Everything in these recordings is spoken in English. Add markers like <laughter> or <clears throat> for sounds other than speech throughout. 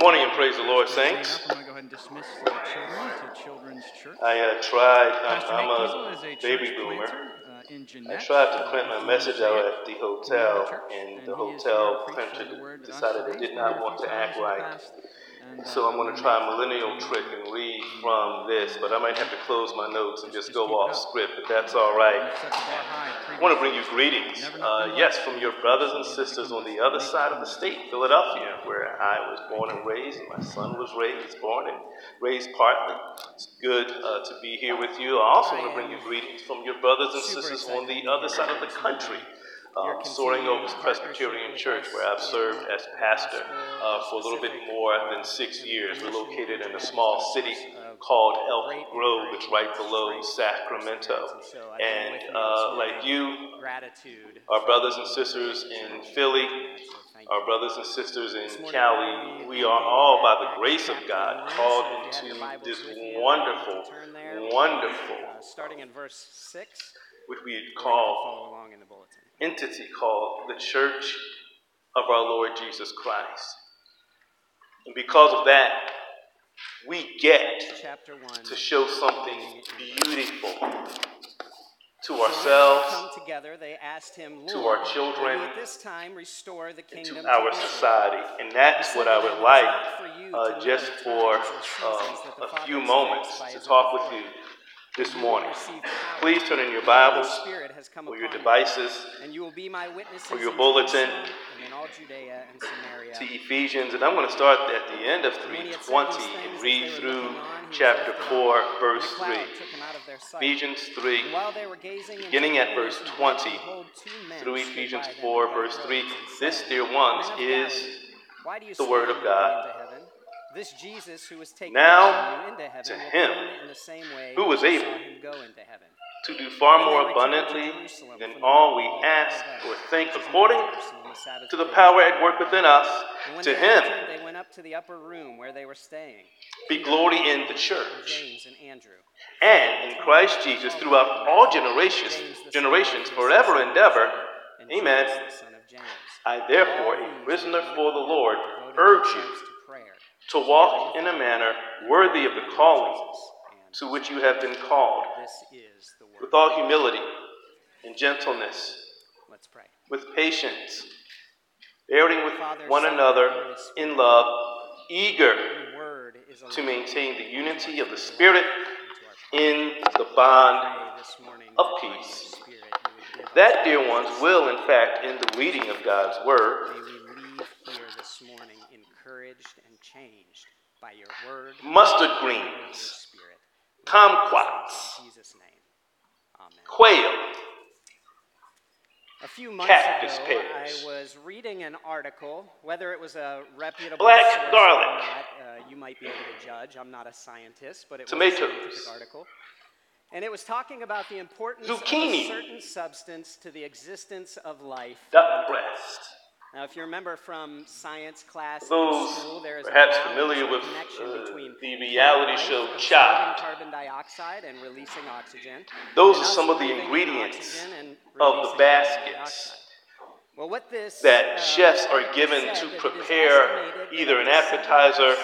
Good morning and praise the Lord, saints. I'm going to go ahead and dismiss the children to Children's Church. I uh, tried, I'm, I'm a a baby boomer. uh, I tried to uh, print my message out at the hotel, and the he is here hotel to preach the printer word to us decided it did not been here a want to act in the right. past, and, So I'm going to try a millennial trick and read from this, but I might have to close my notes and just go off script, but that's all right. You've set the bar high I want to bring you greetings. Uh, yes, from your brothers and sisters on the other side of the state, Philadelphia, where I was born and raised. And my son was raised, born and raised partly. It's good uh, to be here with you. I also want to bring you greetings from your brothers and sisters on the other side of the country. Um, Soaring Oaks Presbyterian Church, where I've served as pastor uh, for a little bit more uh, than six years. We're located in a small has been a city called Elk Grove. It's right below Sacramento. And so I bring And with me uh, like you, our brothers and sisters in Philly, our brothers and sisters in Cali, we are all, by the grace of God, called So if you have into this wonderful. Wonderful, uh, starting in verse 6. which we or you can call follow along in the bulletin. entity called the Church of our Lord Jesus Christ. And because of that, we get chapter 1. to show something beautiful to ourselves, come together, they asked him, to our children, at this time restore the kingdom to our society. And that's what I would like for you uh, just for times or seasons that the uh, a few moments to talk with you. This morning. Please turn in your Bibles or your devices or your bulletin to Ephesians, and I'm going to start at the end of And when he had said 320 and read through chapter 4, up, and a verse 3. cloud took him out of their sight. Ephesians 3, while they were gazing into beginning at verse as he went, 20 behold, two men through Ephesians 4, verse 3. This, dear ones, is the word of God. This Jesus who was taken Now, up from you into heaven to him in the same way who was able go into heaven. to do far more abundantly than all we ask or think, which is near according Jerusalem, the Sabbath to the power at work within us. To him they went up to the upper room where they were staying. be glory in the church and in Christ Jesus throughout all generations, James, the son of generations forever and ever. Amen. James, the son of James. I therefore, a prisoner for the Lord, urge you to walk in a manner worthy of the calling to which you have been called, This is the word. with all humility and gentleness, with patience, bearing with one another and Holy Spirit, in love, eager Your word is a to maintain the unity of the Spirit in the bond Pray this morning of that by your peace. Spirit you would give us That, dear ones, will, in fact, in the reading of God's Word, May we leave here this morning encouraged and changed by your word mustard greens, spirit. kumquats, quail, A few months Cactus ago, pears. I was reading an article, whether it was a reputable Black source or not, uh, you might be able to judge. I'm not a scientist, but it was a Tomatoes. scientific article. And it was talking about the importance Zucchini. of a certain substance to the existence of life. duck breast. Now, if you remember from science class Those school, there is perhaps a familiar with, connection uh, between the reality show Chopped. carbon dioxide and releasing oxygen. Those are some of the ingredients of the baskets. Well, what this that um, chefs are given to that it is prepare either an appetizer,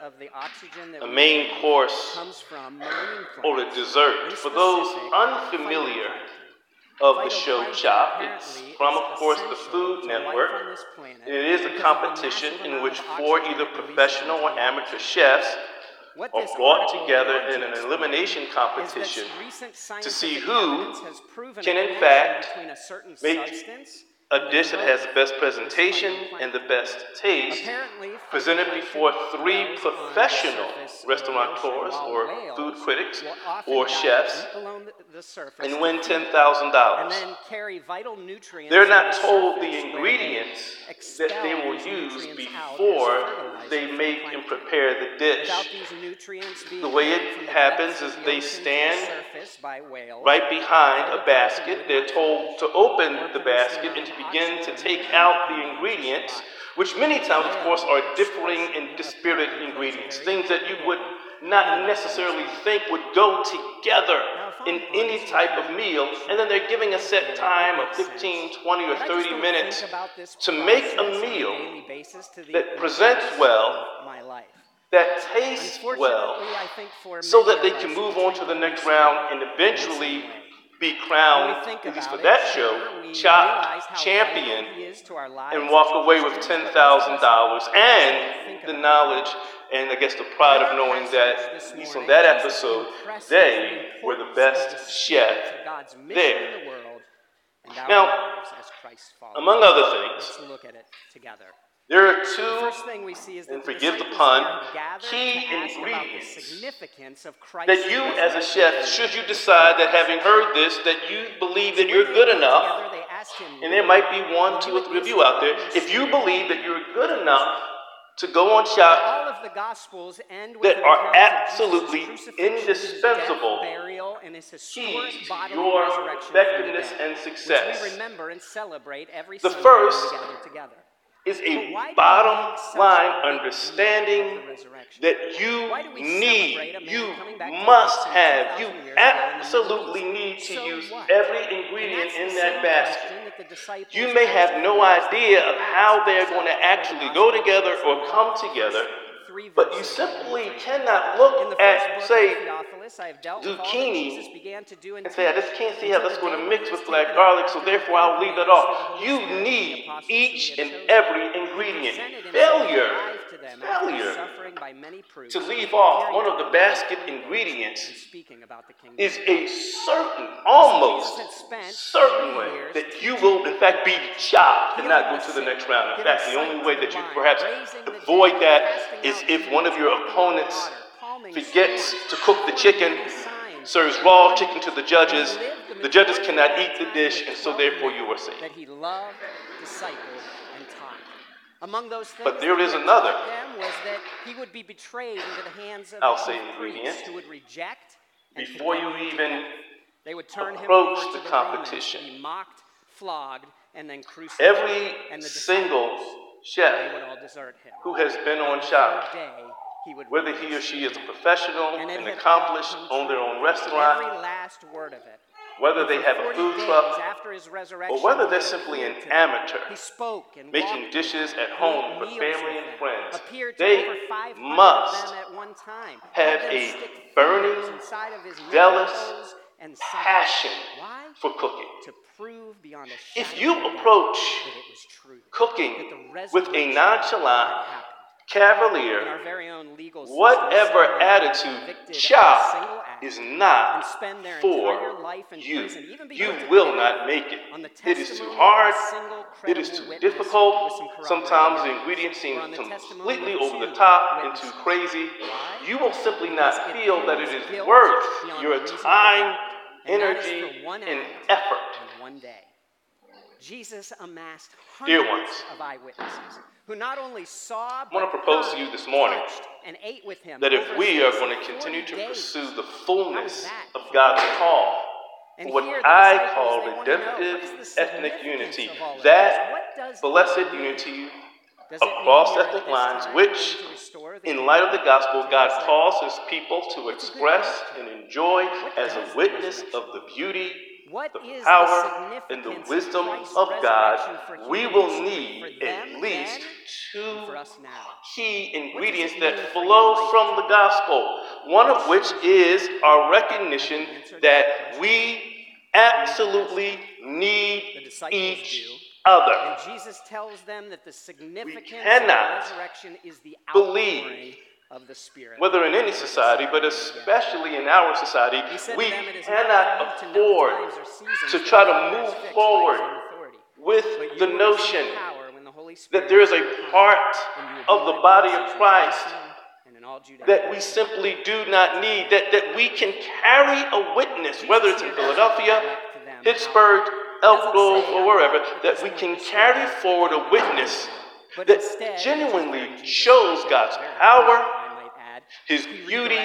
of the oxygen that a main course, comes from marine or a dessert. For those unfamiliar. Of the show Chopped, it's from, of course, the Food Network. on this planet. It is a because of the competition in which four either professional or amateur chefs are brought together in an elimination competition to see who can, in fact, between a certain make substance a dish that has the best presentation and the best taste, presented before three grows on the professional surface of the restaurateurs or food critics or chefs deep below the- the surface and win $10,000. and then carry vital nutrients They're not told the ingredients that they will use nutrients out as before they make and prepare the dish. Without these nutrients being The way it happens is they ocean to the stand surface by whales, Right behind a basket, they're told to open the basket and to begin to take out the depend on to ingredients, which many times, of course, are differing and disparate apparently plays a ingredients, things that you would not necessarily think would go together Now, if I'm in any type of meal, and then they're giving a set get it, it time of 15, 20, or But I just 30 minutes think about this to make a meal daily basis to the that presents well that tastes well I think for so that they can move on to the next round and eventually. Be crowned, at least for about that show, chopped champion, valuable he is to our lives and walk away with Christians, ten but most of thousand us dollars and the knowledge and I guess the pride of knowing that at least on that episode they were the best chef Spirit to God's mission there. in the world and our Now, lives as Christ's followers. Among other things, Let's look at it together. there are The two first thing we see is that and forgive the pun, here have gathered key about the ingredients significance of Christ's that you as a chef, should you decide that having heard this, that you believe that you're good enough, together, they asked him, and there might be one, two, or three of you out there, if you believe that you're good enough to go on All shop of the Gospels end with that are account of Jesus' absolutely indispensable burial, and his historic keys to your effectiveness and success. we remember and celebrate every The first together. Is a why do we bottom make such a line understanding of the resurrection? that you we celebrate a need, you coming back to must have, you years ago in the Middle absolutely need to use every ingredient in that basket. question that the disciples You may have no idea of how they're going to actually go together or come together, but you simply cannot in look at, say, Theophilus, I have dealt with all that zucchini Jesus began to do and and say, I just can't see how that's going to mix with black garlic, so therefore I'll leave that commands through the off. You Spirit to the need each and every ingredient. Failure, to failure suffering by many proofs, to leave off one of the basket ingredients and speaking about the kingdom is a certain, almost Jesus had spent certain way that you will, in fact, be chopped and not go to the next round. In fact, the only way that you perhaps avoid that is if one of your demons, walking on opponents forgets to cook the chicken, serves raw chicken to the judges. The judges cannot eat the dish, and so therefore you are saved. That he loved, discipled, and taught. Among those things But there is another. was that he would be betrayed into the hands of I'll say ingredient. who would reject Before you even. They would turn him approach to the the competition. Romans mocked, flogged, and then crucified. Every and the single chef would all desert him. who has been On on the shop, third day, he would whether he or she is a professional, And it an accomplished, own their own restaurant, Every last word of it. whether they have a food truck, after his resurrection, or whether they're simply an amateur, and making dishes at home for family and friends. They over 500 must of them at one time. have a burning, fingers of his zealous and passion for cooking. To prove beyond a shadow If you of a doubt approach that it was true. that cooking with a nonchalant, had happened. In cavalier, our very own legal system, whatever someone can be attitude, convicted of a chop single act is not for you. You will not make it. It is too hard. It is too difficult. some Sometimes the ingredients seem completely over the top and too crazy. You will simply not feel that it is worth your time, doubt. And that is energy, one and effort. In one day. Jesus amassed hundreds ones, of eyewitnesses who not only saw I want but to propose to you this morning and ate with him that if we are going to continue to days. pursue the fullness of God's call, And what here I call they wanna know, redemptive what is the ethnic unity, of all of that this? What does it blessed unity Does it mean across ethnic lines, which, going to restore the in light of the gospel, God calls his people to express and enjoy as a witness of the beauty, What the is power, the and the wisdom of God. We will need at least two and for us now? key ingredients that flow from the gospel, one of which is our recognition that we absolutely need each other. And Jesus tells them that the significance of the resurrection is the believe, of the Spirit. Whether in any society, but especially in our society, He said to we them, "It is cannot not for you to know the afford times or seasons to try to move forward his own authority. with the notion receive power when the Holy that there is a comes upon you, part and you will be of the body of Christ Jerusalem and in all Judea that we simply do not need, that, that we can carry a witness, whether it's in Philadelphia, Pittsburgh, Elk Grove, or wherever, that we can carry forward a witness But that instead, genuinely shows God's power, patient, I might add, His beauty.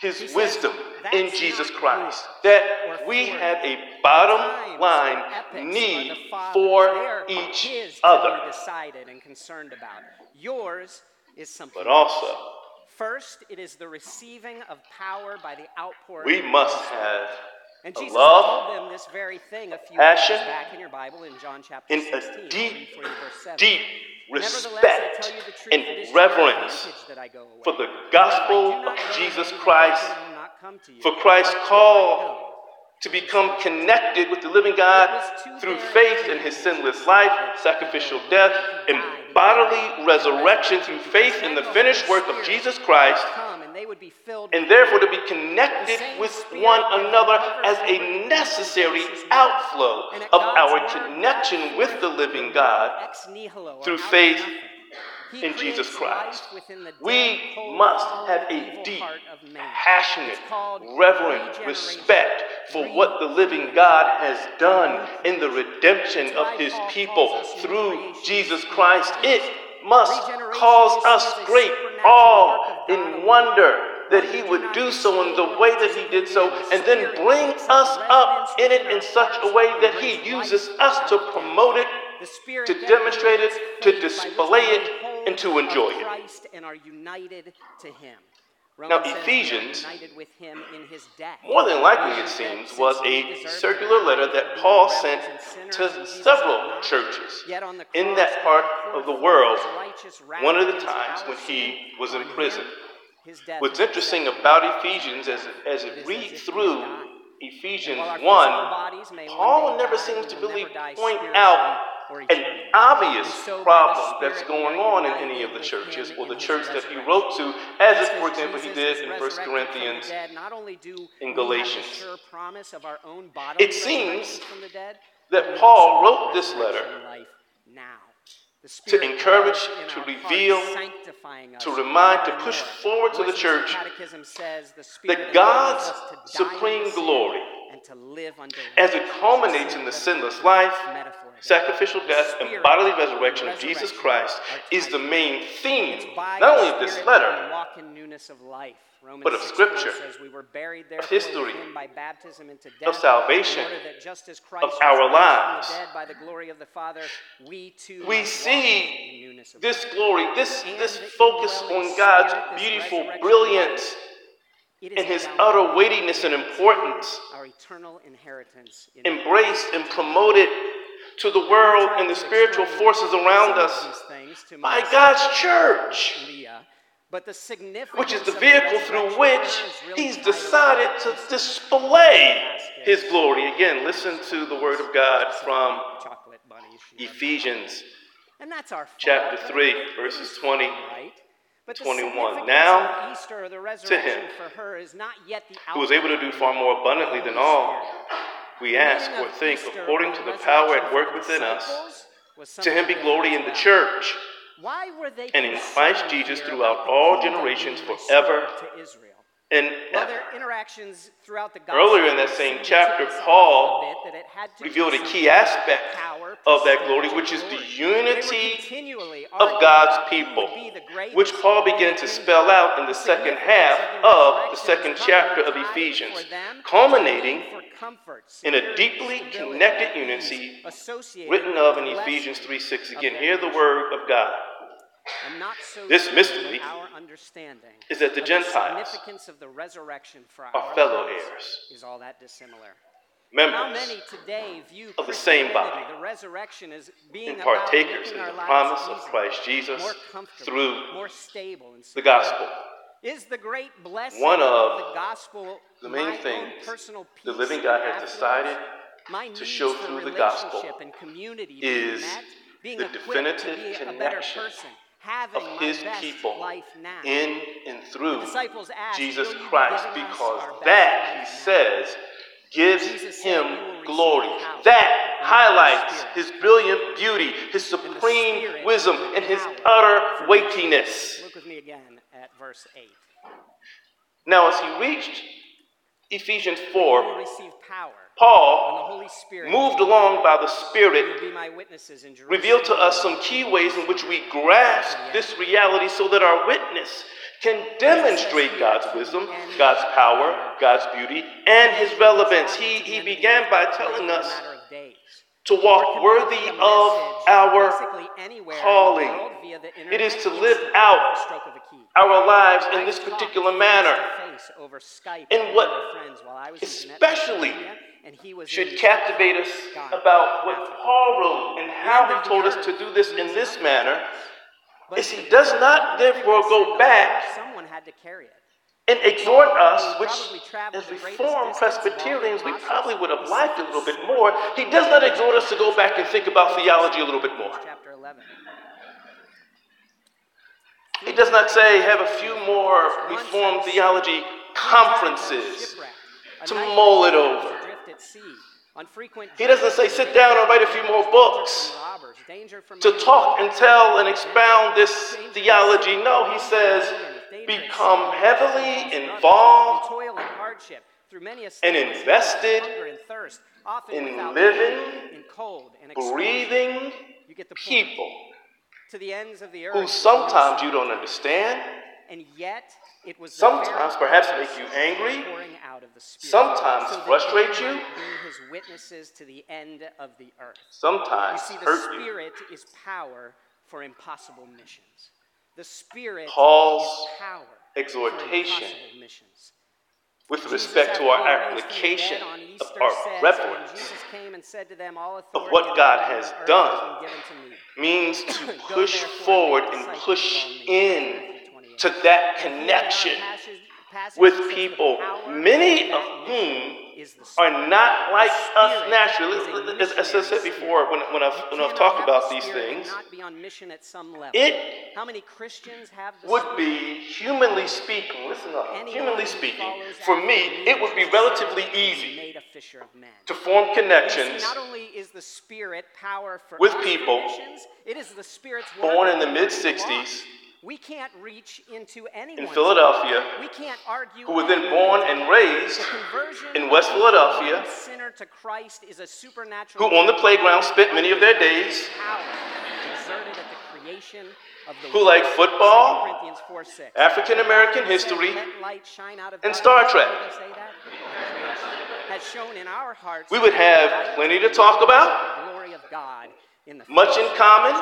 He His says, wisdom in Jesus Christ, that we have a bottom line need for each other. decided and concerned about. Yours is something But else. also, First, it is the receiving of power by the outpouring. we must have And Jesus love, told them this very thing a few passion, back in your Bible in John chapter in 16. a I'll deep, for you verse 7. deep respect tell you the truth, and it is to your reverence that I go away. for the For if I gospel of Jesus Christ, Comforter will not come to you. for Christ's But if I call to become connected with the living God through faith in his sinless life, sacrificial death, and bodily resurrection through faith in the finished work of Jesus Christ, and they would be filled and therefore to be connected with one another as a necessary outflow of our connection with the living God ex nihilo, or through faith in Jesus Christ. life within the We must have a deep, heart of man. passionate, reverent respect for what the living God has done in the redemption of his people through Jesus Christ. It must cause us great awe and wonder that he would do so in the way that he did so, and then bring us up in it in such a way that he uses us to promote it The Spirit to demonstrate it, to faith by which display it, and to enjoy it. Christ and are united to Him. Now, Romans says we are Ephesians, with Him in His death. More than likely, it seems, was a circular letter that Paul sent to and Jesus did several churches yet on the in that part of the world, forth His righteous wrath one of the times when he was in prison. Him. His death What's interesting about Ephesians, as, as It reads through. Ephesians 1, physical bodies may one Paul never seems to really point out an obvious And so by the problem that's going on in any of the churches or the church that he wrote to, as if, for example, he did in 1 resurrected from the Corinthians. dead, not only do in Galatians. the sure promise of our own bodily It seems resurrection from the dead, that Paul wrote this letter resurrection life now. The Spirit encourage, to reveal, to remind, to push forward to the church the that God's to supreme glory, and to live unto as it culminates in the sinless life, sacrificial death, and bodily resurrection of Jesus Christ, is the main theme, not only of this letter, we walk in newness of life. Romans but of Scripture, we were buried there history, by baptism into death, of salvation, in order that just as Christ our lives. from the dead by the glory of the Father, we too we might walk in see this glory, this, this focus on God's beautiful brilliance And his utter weightiness and importance Our eternal inheritance in embraced and promoted to the world and the spiritual forces around us by God's church, but the significance which is the vehicle through which her is really he's decided to display his glory. Again, listen to the word of God from chocolate bunnies. she loves. Ephesians And that's our fault, chapter 3, verses 20 right. But 21. Now, Easter resurrection him, for her is not yet the who was able to do far more abundantly than all we ask or think, according to the power at work within us. To him be glory in the church Why were they and in Christ Jesus throughout all generations forever to Israel? And Well, their interactions throughout the gospel Earlier in that same chapter, tip us off Paul bit that it had to revealed a key aspect power, of that glory, which is the glory. They were unity of God's people, would be the greatest which Paul began to spell out in the second half of the of the resurrection second chapter of Ephesians, for them to culminating need for comfort, in a deeply connected unity written of in Ephesians blessing 3 6. Again, hear the word of God. And not so This mystery our understanding is that the Gentiles significance of the resurrection for are our fellow heirs, is all that dissimilar. How members many today view of the same body, the resurrection, as being and partakers in the promise of Christ Jesus through more stable, and the gospel. Is the great blessing One of, the gospel the main things personal the living God has decided to show through the gospel and community is being met, being the definitive to be a better connection person, of his people life now. in and through asked, Jesus "Will you be Christ because that, he says, gives Jesus said, "You will him glory. That when the Holy highlights his brilliant beauty, his supreme wisdom, and his utter weightiness. Look with me again at verse 8. Now, as he reached Ephesians You will 4, receive power when the Paul Holy Spirit moved along by the. Spirit You be my witnesses in revealed to us some key ways in which we grasp this reality so that our witness can demonstrate God's wisdom, God's power, God's beauty, and his relevance. He, he began by telling us to walk worthy of our calling. It is to live out our lives in this particular manner. twice over Skype. And what one of my friends while I was in Jeanette, especially and he was should captivate us Ghana, about what Paul wrote and how he told us to do this in this manner is he does not therefore go back Someone had to carry it. and exhort us, which as Reformed distance of all the Presbyterians, we probably would have liked a little bit more. He does not exhort us to go back and think about theology a little bit more. Chapter 11. He does not say have a few more Reformed theology conferences to mull it over. He doesn't say sit down and write a few more books to talk and tell and expound this theology. No, he says become heavily involved and hardship through many and invested hunger and thirst, often in living, in cold and breathing You get the point. people to the ends of the earth. who sometimes you don't understand, and yet it was sometimes perhaps make you angry, of the Spirit, sometimes so frustrate you, be his witnesses to the end of the earth. Sometimes You see, the hurt you. Spirit is power for impossible missions. The Spirit Paul's is power exhortation for impossible missions. with respect to our being raised from the application on of our says, reverence Jesus came and said to them, All of what God has done has been given to me. <clears throat> means to <clears throat> push forward and push of all nations. in to that And here in our connection passage- passage, it with people, many of whom mission is the are not like us naturally. As, as I said before, when, when I've, when I've talked about these things, be on mission at some level. it How many Christians would be, humanly speaking, listen up, humanly speaking, for me, it would be relatively easy Made a fisher of men. to form connections not only is the Spirit power for with people it is the Spirit's work born in the mid the lost. 60s We can't reach into anyone. in Philadelphia We can't argue. who were then born and raised in West Philadelphia, sinner to Christ is a supernatural. who on the playground spent many of their days, exerted at the creation who like football, Corinthians 4 6. African American history, said, "Let light shine out of and. Star Trek. Did they say that? Has shown in our hearts We would have plenty to talk about, glory of God in the much in common,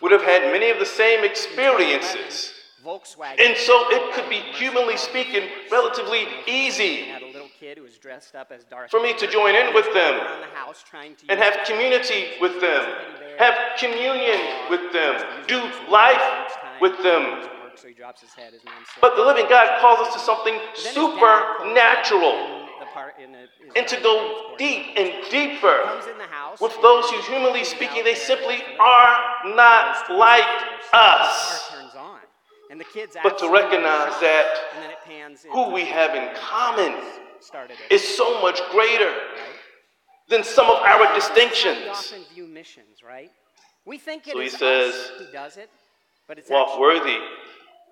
would have had many of the same experiences. And so it could be, humanly speaking, relatively easy had a little kid who was dressed up as Darth for me to join in with them around the house trying to and have community with them, have communion with them, do life with them. So he drops his head. His mom said, But the living God calls us to something Then his dad pulls up supernatural the part- in the- and to go deep and deeper house with those who, humanly speaking, they simply are not like the store, so us. The car turns on, and the kids But to recognize that and then it pans who we have in common that started it, is so much greater than some of our we distinctions. often view missions, right? We think it So he says, us who does it, but it's Walk worthy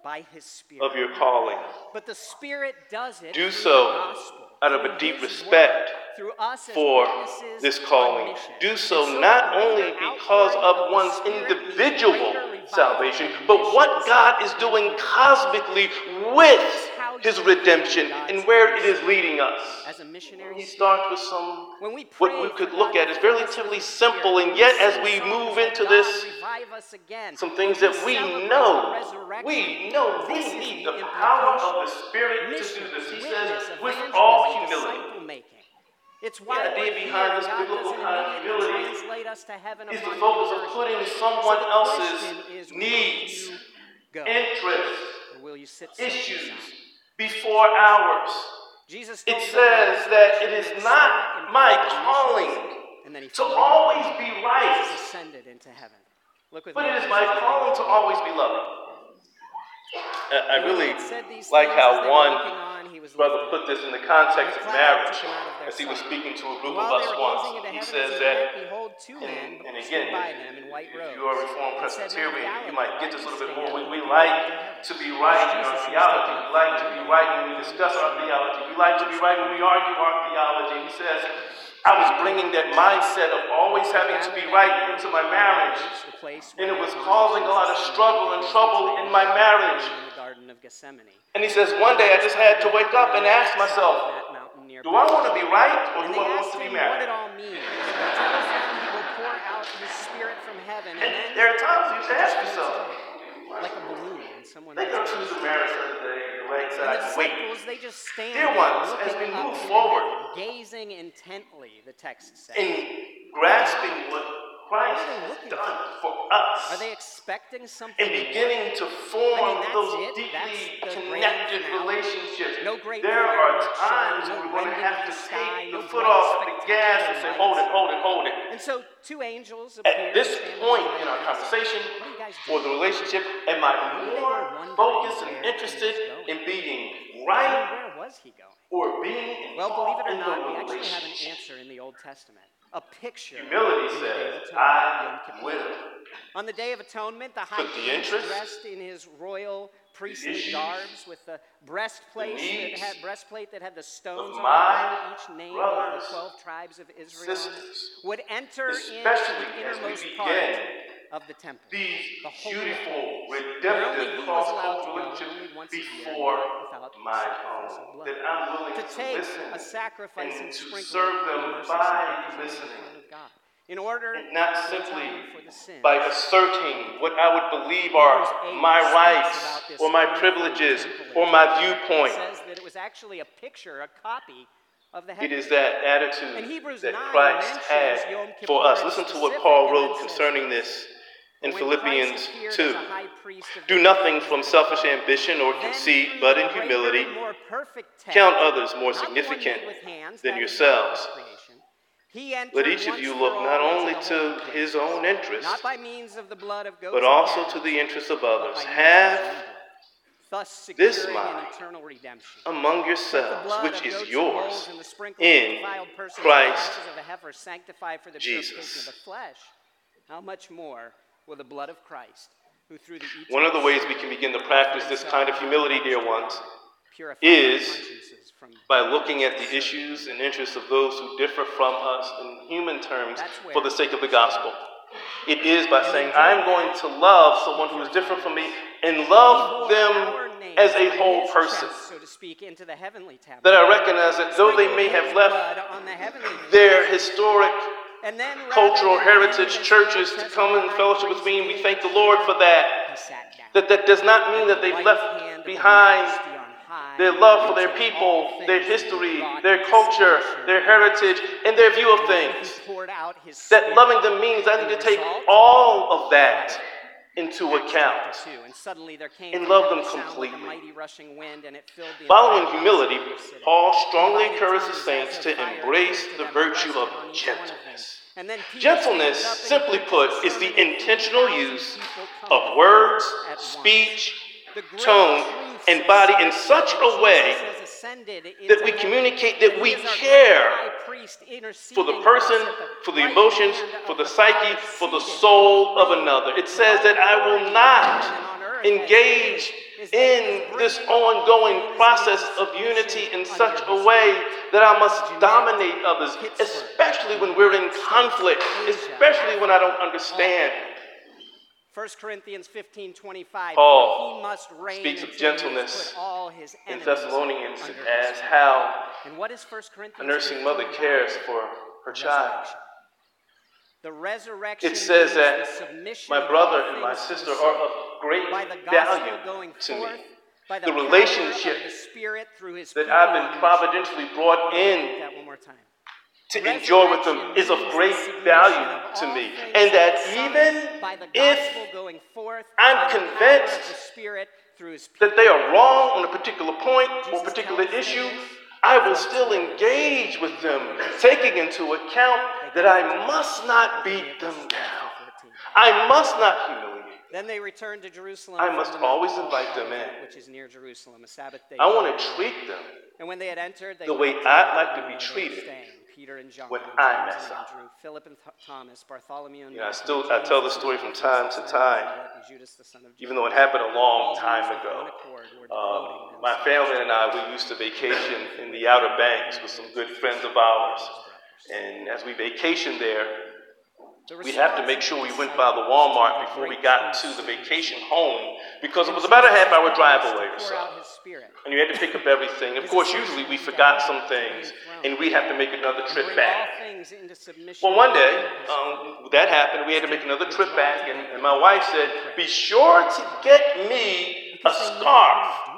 by His Spirit. of your calling. But the Spirit does it Do so the gospel, out of a deep respect for this calling. Do so not only because of one's individual salvation, but what God is doing cosmically with His redemption and where it is leading us. as a missionary. He starts with some When we what we could look at is fill us with relatively simple, and yet as we move into this, revive us again," some things that we know, we know we need the power of the. Spirit to do this. He says, with all humility. It's why The idea behind this biblical kind of humility translate us to heaven is the focus of putting someone else's question is, will needs, interests, will you sit issues? Before ours. Jesus It says that that it is not my calling and then he to always be right, Jesus ascended into heaven. Look with but me it at is my calling to always be loving. I I And when he really had said these like how one he was brother put this in the context of And the cloud marriage took him out of their as he was speaking to a group of us they once. He says that, two men and, and again, by them in white if you are a Reformed and said, Men of Presbyterian, you might get this a little bit more. We, we like to be right in our theology. Like to be right when we discuss our theology. We like to be right when we argue our theology. He says, I was bringing that mindset of always having to be right into my marriage. And it was causing a lot of struggle and trouble in my marriage. in the Garden of Gethsemane. And he says, one day I just had to wake up and ask myself, That mountain near do I want to be right or do I want to be married? it all means. He tells them he will pour out his spirit from heaven, and there are times you have to ask yourself, floats away, like a balloon in someone they go else's choose a hand. marriage Sunday, the right And the wait. they just stand Dear ones, as we move forward- gazing intently, the text says. in grasping what Christ What are they has done for us. Are they expecting something and beginning to I form mean, those it? deeply connected relationships. No great there are times no when we're going to have to the sky, take no the foot off the gas and say, hold it, hold it, hold it. And so two angels appear. At this point in our conversation What are you guys or the relationship, am I Maybe they were more focused and interested in being right where was he going? or being Well, believe it or not, we actually have an answer in the Old Testament. A picture. Humility in the Day of says, I will. On the Day of Atonement, the high priest, dressed in his royal priestly issues, garbs, with the breastplate that had breastplate that had the stones on it, each name of the twelve tribes of Israel, sisters, would enter into the innermost part of the temple. these the beautiful, Holies, where only redemptive, he to cross-cultural go, once before my sacrifice home. blood. That I'm willing to to, take listen a sacrifice and, and to serve them on the mercy by listening. God. In order and not simply for the sins by asserting what I would believe are my rights or my privileges or my viewpoint. It says that it was actually a picture, a copy It is that attitude that Christ had for us. Listen to what Paul wrote concerning this in when Philippians Christ 2. as a high priest of Do nothing from selfish ambition or conceit, but in humility, and more perfect tent, count others more not the one made significant than yourselves. God's creation, he entered Let each of you look not only to his own interest, not by means of the blood of goats but also to the interest of others. Have his own blood, thus this securing an mind eternal redemption. among yourselves, which is yours, and the sprinkling of in Christ and the ashes of a heifer sanctify for the Jesus. of the flesh. How much more will the blood of Christ, who through the One of the ways we can begin to practice this kind of humility, dear ones, is by looking at the issues and interests of those who differ from us in human terms for the sake of the gospel. It is by saying, I'm going to love someone who is different from me and love them as a whole person. so to speak, into the heavenly tabernacle. That I recognize that though they may have left Blood on the heavenly their historic then cultural heritage churches to come and fellowship with me, and we thank the Lord for that. He sat down. That that does not mean that they've left hand of the behind majesty on high, their love for their people, their history, their culture, their heritage, and their view of things. He poured out his That loving them means I need to take all of that into account. and suddenly there came And from love them a sound like a completely. mighty rushing wind, and it filled the Following humility, house of the city. Paul strongly encourages tongues saints to embrace the virtue of on each one of them. gentleness. And then Gentleness, stands up and simply put, is the intentional use of words, faith at once. speech, tone, and body in such a way Jesus has ascended that we communicate that we he is our great care for the person, for the emotions, for the psyche, for the soul of another. It says that I will not heaven and on earth as it engage is, is that he is in this ongoing process of unity in such a way that I must dominate others, especially when we're in conflict, especially when I don't understand. 1 Corinthians 15 25. Paul he must reign speaks of until he has gentleness all his In Thessalonians, as how And what is 1 Corinthians a nursing mother cares for her child. The resurrection It says that my brother and my sister are of great value going to me. forth, by the, The relationship the Spirit through his That I've been providentially brought in that one more time. To enjoy with them is of great value to me. And that even if gospel going forth, I'm by the power convinced of the Spirit through his that they are wrong on a particular point or particular issue. I will still engage with them, taking into account that I must not beat them down. I must not humiliate. Then they returned to Jerusalem. I must always invite them in. which is near Jerusalem, a Sabbath day. I want to treat them And when they had entered, they the way I'd like to be where they were treated. Peter and John, when I mess up. Andrew, Philip and Th- Thomas, Bartholomew and You know, I still- I tell the story of from time to time, Judas the son of even though it happened a long time ago. Um, my family and I, we used to vacation in the Outer Banks with some good friends of ours. And as we vacationed there, The we'd have to make sure we went by the Walmart before we got to the vacation home because it was about a half hour drive away or so. out his Spirit. And you had to pick up everything. Of course, usually we forgot some things and we'd have to make another trip back. all things into submission Well, one day, um, that happened. We had to make another trip back, and, and my wife said, Be sure to get me a Because they knew they scarf.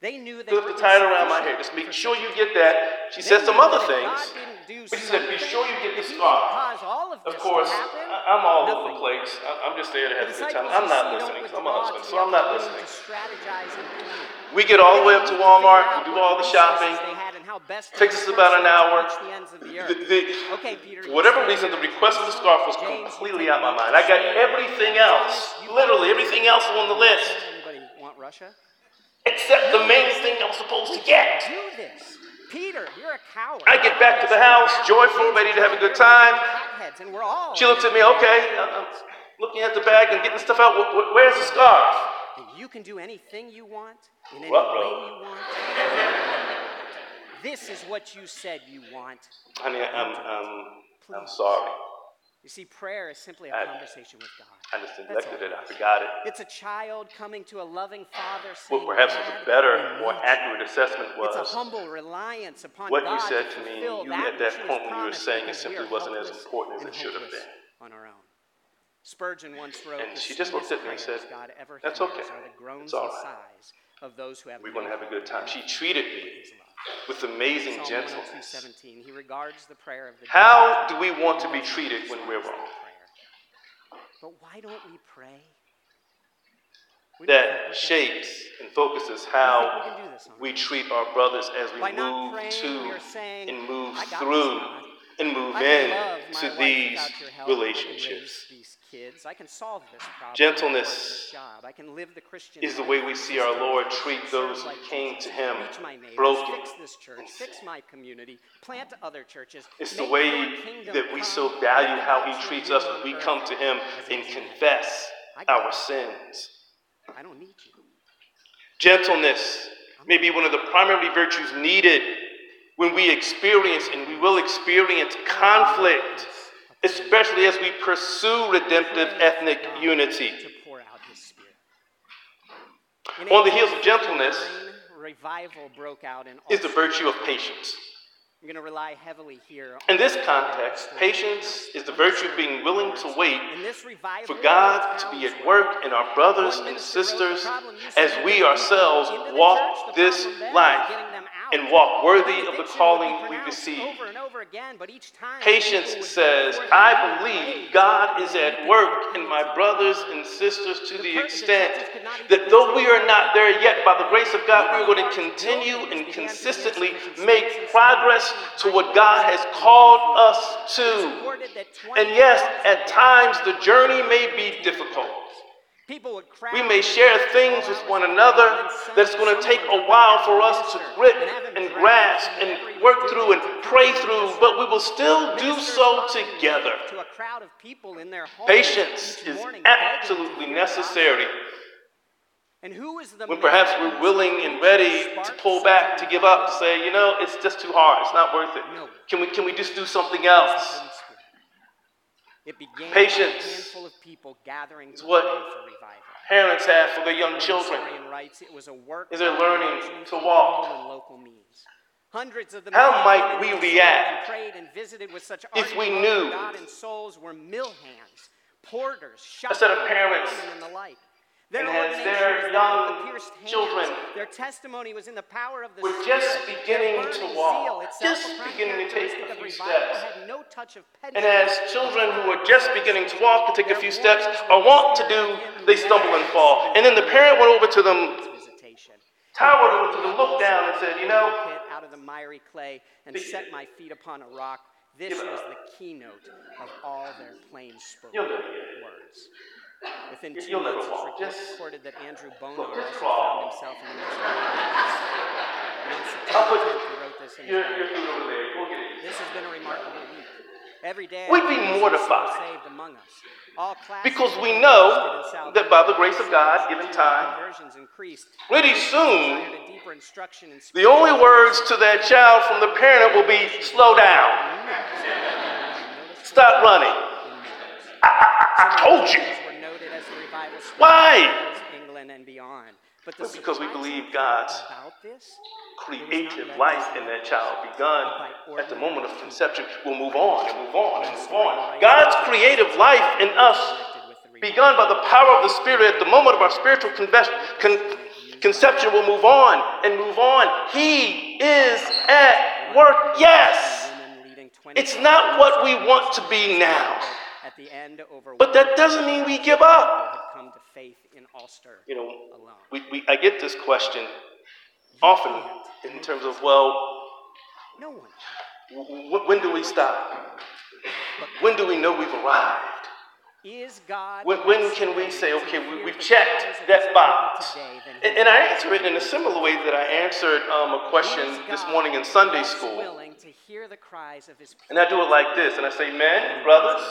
Couldn't do it. They knew they Put the tie around my hair. Just make sure you get that. She said some other things. God didn't do But she said, be sure you get the if scarf. didn't cause all of Of course, I- I'm all over the place. I- I'm just there to have a good time. I'm not listening. I'm a husband, so I'm not listening. to strategize and plan. We get all the way up to Walmart, we do all the shopping. they had and how best to Takes us about an disperse them to hour. the the. Okay, Peter, For whatever reason, the request of the scarf was completely out my mind. I got everything else, literally everything else on the list, Anybody want Russia? Except the main thing I was supposed to get. Do this. Peter, you're a coward. I get back to the house, joyful, ready to have a good time. Hotheads, And we're all She looks at me, okay, I'm looking at the bag and getting stuff out. Wh- wh- Where's the scarf? And you can do anything you want in any way you want. This is what you said you want. Honey, I'm, um, I'm sorry. You see, prayer is simply a I- conversation with God. I just neglected it. I forgot it. It's a child coming to a loving father What saying, perhaps was a better, more accurate assessment was. It's a humble reliance upon what God you said to me. You at that point when you were saying it simply wasn't as important as it should have been. On our own. Spurgeon once wrote, And she just looked at me and said, God ever "That's okay. Are the groans It's all and sighs of those who have We're going to have a good time. She treated me love." With amazing Psalm gentleness. Oh he regards the prayer of the How do we want to be treated when we're wrong? But why don't we pray? We That shapes and focuses We we how this we treat our brothers as we By move praying, to we saying, and move "I this, through and move I in can love my to these without your help. I can relationships. these kids. I can solve this problem. Gentleness I can work this job. I can live the Christian is the way we see our Lord treat those who came to Him broken. Fix this church. Fix my community. Plant other churches. It's the way that we so value how He treats us when we come to Him and is in heaven. confess our sins. I don't need you. Gentleness may be one of the primary virtues needed when we experience and we will experience conflict, especially as we pursue redemptive ethnic unity. To pour out His Spirit. In On the heels of gentleness revival broke out in Is the virtue of patience. I'm going to rely heavily here. In this context, patience is the virtue of being willing to wait In this revival, for God to be at work in our brothers and sisters as we ourselves walk this life and walk worthy of the calling we receive. Over and over again, but each time Patience says, I believe God is at work in my brothers and sisters to the extent churches could not even that though we are not there yet, by the grace of God, we're going to continue and began to be consistently make progress to what God has called us to. And yes, at times the journey may be difficult. People would crowd We may share things with one of the day, another that's going to take a while for us to grip and have him and drag grasp and work through and pray through, but we will still do so together. went To a crowd of people in their homes Patience is morning begging to absolutely hear the gospel. necessary And who is the when perhaps we're willing and ready to pull back, to give up, to say, you know, it's just too hard. It's not worth it. Can we, can we just do something else? It began Patience with a handful of people gathering to what for revival. Parents have for their young children. writes, it was a work Is they're learning to walk. and local means. Hundreds of the How might we and react prayed and visited with such if we knew God and souls were mill hands, porters, A set of shopkeepers, parents and the like. Their and as their was that of young the hands. children Their testimony was in the power of the were Spirit. just beginning to walk, just beginning to take a few steps. no touch of And as children who are just beginning to walk and take a few steps or want to do, they stumble and fall. And then the parent went over to them, towered over to them, looked down and said, you know, out of the miry clay and set my feet upon a rock. This was the keynote of all their plain spoken You'll never get it. words. Within two you'll months, it's recorded, that Andrew just also found himself in the of. And on September put 10th, he wrote this in his diary. your food over there. Go get it. This has been a remarkable week. Every day, We'd I be mortified. saved among us. All Because we know that by the grace of God, given time, pretty soon, desired a deeper instruction in The only words to that child from the parent will be, slow down, stop running. I told you. Why? England and beyond. But Well, because we believe God's Creative life in that child begun at the moment of conception will move on and move on and move on. God's creative life in us connected with the revival. begun by the power of the Spirit at the moment of our spiritual Conception will move on and move on. He is at work, yes. It's not what we want to be now. At the end, over But that doesn't mean we give up. had come to faith in Ulster You know, alone. we, we, I get this question often in terms of, well, No one. w- when do we stop? When do we know we've arrived? Is God When, when can we say, okay, we, we've checked that box? And, and I answer it in a similar way that I answered um, a question this morning in Sunday school. To hear the cries of his And I do it like this, and I say, men, brothers,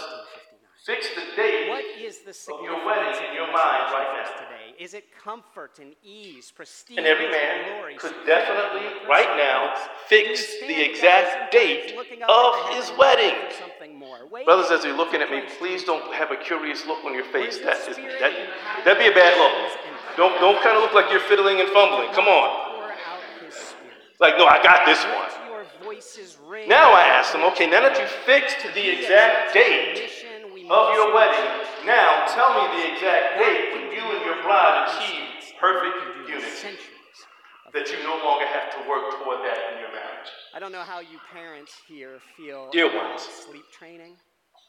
fix the date What is the significance of your wedding in your mind right now. today? Is it comfort and ease, prestige, And every and man glory, could definitely, right now, fix the exact date sometimes looking up of his wedding. for something more? Waiting Brothers, as you're looking at me, please don't have a curious look on your face. That is that that'd be a bad look. Don't don't kind of look like you're fiddling and fumbling. Come on. pour out his Spirit. Like, no, I got this one. your voices ring. Now I ask them, okay, now that you fixed the exact date of your wedding, now tell me the exact date when you and your bride achieve perfect unity. That you no longer have to work toward that in your marriage. I don't know how you parents here feel Dear about ones. sleep training.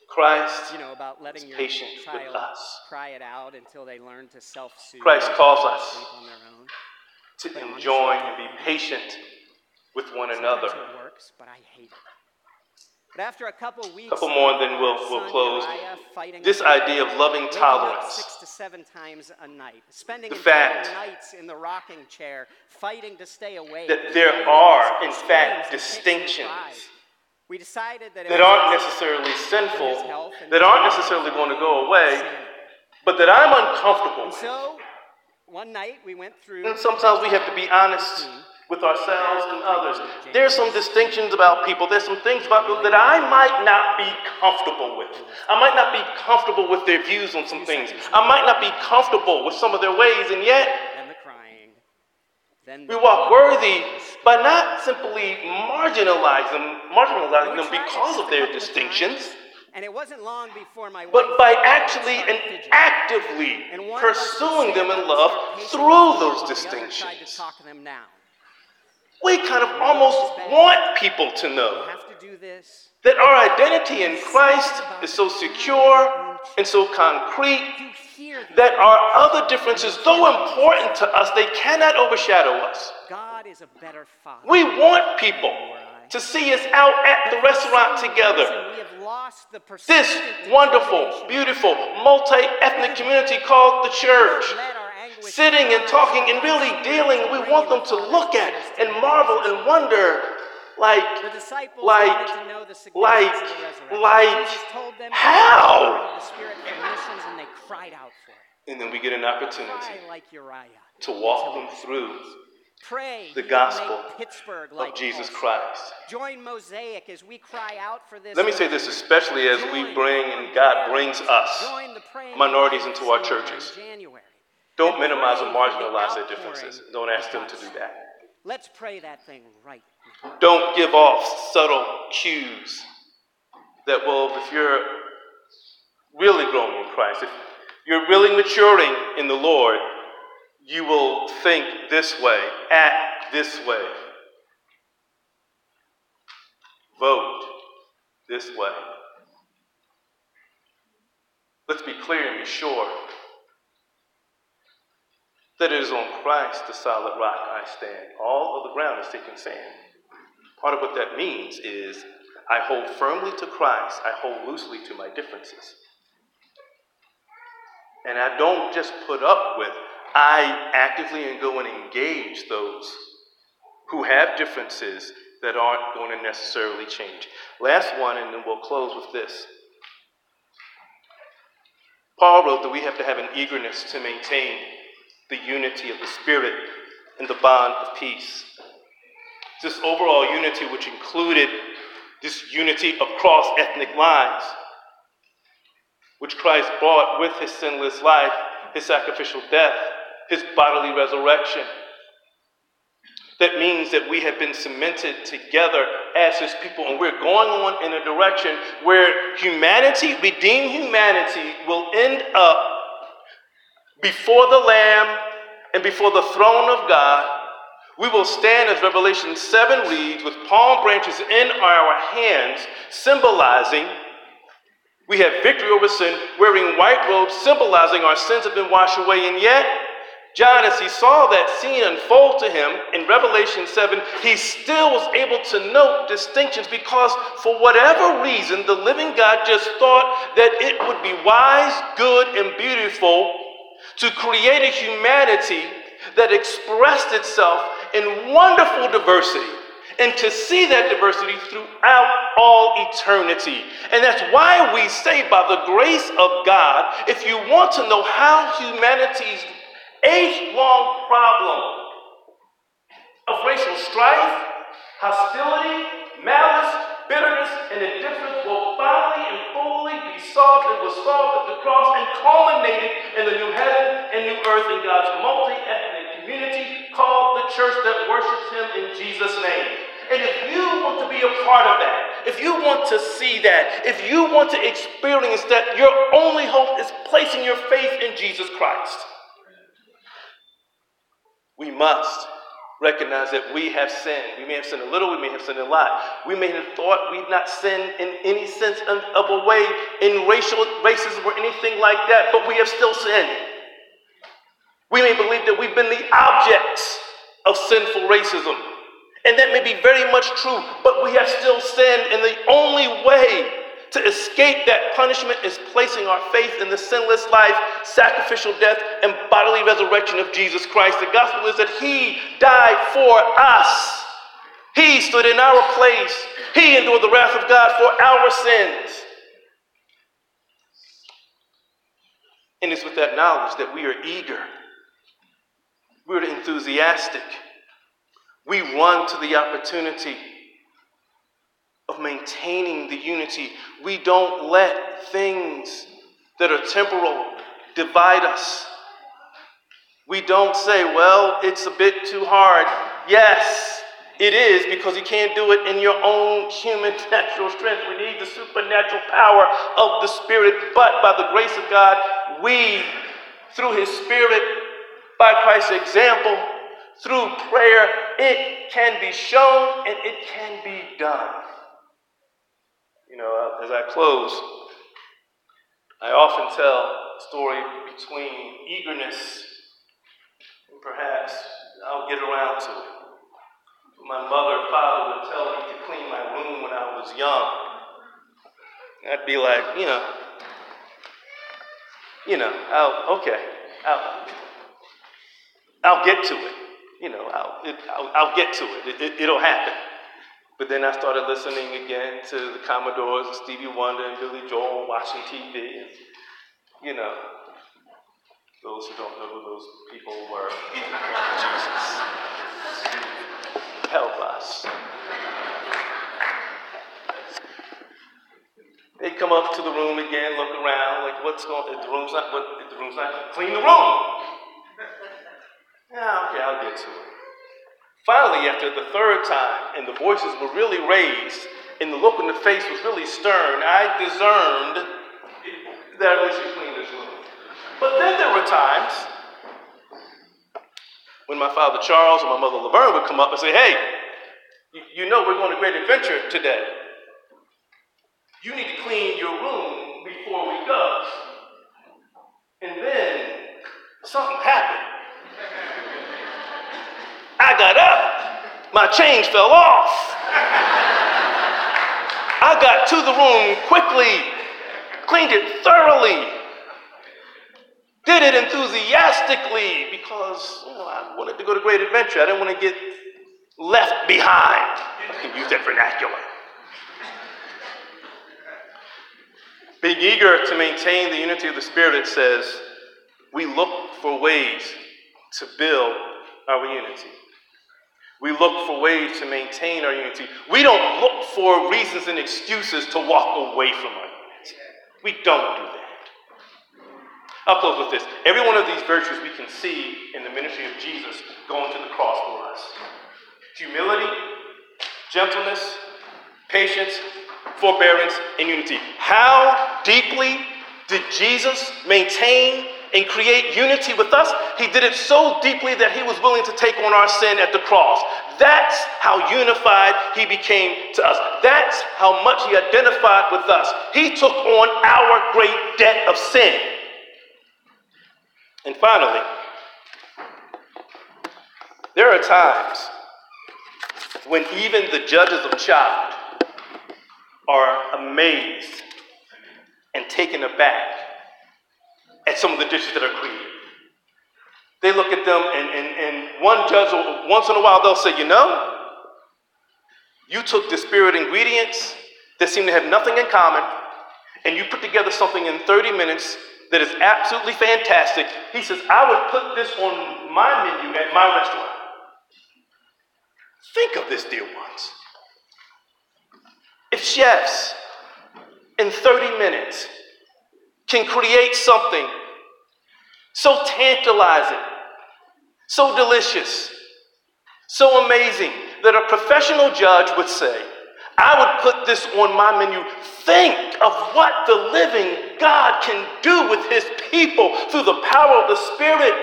Christ You know about letting your patient with child us. cry it out until they learn to self-soothe. Christ calls us asleep on their own. to enjoy and be patient with one another. Works, but I hate it. But after a couple weeks, Couple more, of then we'll- we'll close. Uriah This idea of loving tolerance. six to seven times a night, spending The fact nights in the rocking chair, fighting to stay awake. that there are, in fact, and and distinctions. We decided that that aren't necessarily sinful, that aren't necessarily going to go away, but that I'm uncomfortable And with. so, one night we went through. And sometimes we have to be honest with ourselves and others. There's some distinctions about people. There's some things about people that I might not be comfortable with. I might not be comfortable with their views on some things. I might not be comfortable with some of their ways, and yet Then the crying. Then we walk worthy by not simply marginalizing, marginalizing them because of their distinctions. And it wasn't long before my but by actually and actively And one of us would pursuing them in love start pacing the through those while the other tried distinctions. to talk them down. We kind of almost want people to know have to do this. that our identity in Christ is so secure and so concrete You hear these that our other differences, though important to us, they cannot overshadow us. God is a better father. We want people to see us out at the restaurant together. We have lost the This wonderful, beautiful, multi ethnic community called the church. Let our anguish Sitting and talking and really dealing, we want them to look at and marvel and wonder like, The disciples like, to know the like, like, Jesus told them how? the Spirit missions and they cried out for it. and then we get an opportunity like Uriah. to walk them through Pray the gospel Pittsburgh like of Jesus Ulster. Christ. Join Mosaic as we cry out for this. Let me say this, especially as we bring and God brings us Join the praying minorities into our churches. January. Don't minimize or pray for the marginalize their differences. Don't ask them to do that. Let's pray that thing right now. Don't give off subtle cues that, well, if you're really growing in Christ, if you're really maturing in the Lord, you will think this way, act this way, vote this way. Let's be clear and be sure that it is on Christ, the solid rock, I stand. All of the ground is sinking sand. Part of what that means is I hold firmly to Christ, I hold loosely to my differences. And I don't just put up with, I actively go and engage those who have differences that aren't going to necessarily change. Last one, and then we'll close with this. Paul wrote that we have to have an eagerness to maintain the unity of the Spirit and the bond of peace. This overall unity, which included this unity across ethnic lines, which Christ brought with his sinless life, his sacrificial death, his bodily resurrection. That means that we have been cemented together as his people, and we're going on in a direction where humanity, redeemed humanity, will end up before the Lamb and before the throne of God, we will stand, as Revelation 7 reads, with palm branches in our hands, symbolizing we have victory over sin, wearing white robes, symbolizing our sins have been washed away. And yet, John, as he saw that scene unfold to him in Revelation 7, he still was able to note distinctions because, for whatever reason, the living God just thought that it would be wise, good, and beautiful to create a humanity that expressed itself in wonderful diversity and to see that diversity throughout all eternity. And that's why we say, by the grace of God, if you want to know how humanity's age long problem of racial strife, hostility, malice, bitterness, and indifference will finally and fully be solved and was solved at the cross and culminated in the new heaven and new earth in God's multi ethnic community called the church that worships Him in Jesus' name. And if you want to be a part of that, if you want to see that, if you want to experience that, your only hope is placing your faith in Jesus Christ. We must recognize that we have sinned. We may have sinned a little, we may have sinned a lot. We may have thought we've not sinned in any sense of a way in racial racism or anything like that, but we have still sinned. We may believe that we've been the objects of sinful racism. And that may be very much true, but we have still sinned, and the only way to escape that punishment is placing our faith in the sinless life, sacrificial death, and bodily resurrection of Jesus Christ. The gospel is that He died for us. He stood in our place. He endured the wrath of God for our sins. And it's with that knowledge that we are eager, we're enthusiastic we run to the opportunity of maintaining the unity. We don't let things that are temporal divide us. We don't say, well, it's a bit too hard. Yes, it is because you can't do it in your own human <laughs> natural strength. We need the supernatural power of the Spirit. But by the grace of God, we, through His Spirit, by Christ's example, through prayer, it can be shown and it can be done. Know, uh, as I close, I often tell a story between eagerness and perhaps I'll get around to it. My mother and father would tell me to clean my room when I was young. I'd be like, you know, you know, I'll, okay, I'll, I'll get to it you know, I'll, it, I'll, I'll, get to it. It, it. will happen. But then I started listening again to the Commodores Stevie Wonder and Billy Joel watching TV. And, you know, those who don't know who those people were, Jesus, help us. They come up to the room again, look around, like, what's going on? The room's not, what, the room's not, clean the room. Yeah, okay, I'll get to it. Finally, after the third time, and the voices were really raised, and the look in the face was really stern, I discerned that really should clean this room. But then there were times when my father Charles and my mother Laverne would come up and say, Hey, you know we're going to great adventure today. You need to clean your room before we go. And then something happened. I got up, my chains fell off. I got to the room quickly, cleaned it thoroughly, did it enthusiastically because you know, I wanted to go to Great Adventure. I didn't want to get left behind. I can use that vernacular. Being eager to maintain the unity of the Spirit, it says, we look for ways to build our unity. We look for ways to maintain our unity. We don't look for reasons and excuses to walk away from our unity. We don't do that. I'll close with this. Every one of these virtues we can see in the ministry of Jesus going to the cross for us humility, gentleness, patience, forbearance, and unity. How deeply did Jesus maintain and create unity with us, he did it so deeply that he was willing to take on our sin at the cross. That's how unified he became to us. That's how much he identified with us. He took on our great debt of sin. And finally, there are times when even the judges of Chopped are amazed and taken aback at some of the dishes that are created. They look at them, and, and, and one judge, once in a while, they'll say, You know, you took disparate ingredients that seem to have nothing in common, and you put together something in 30 minutes that is absolutely fantastic. He says, I would put this on my menu at my restaurant. Think of this, dear ones. If chefs in 30 minutes can create something so tantalizing, so delicious, so amazing that a professional judge would say, I would put this on my menu. Think of what the living God can do with his people through the power of the Spirit,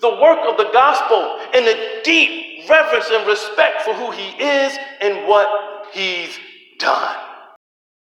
the work of the gospel, and the deep reverence and respect for who he is and what he's done.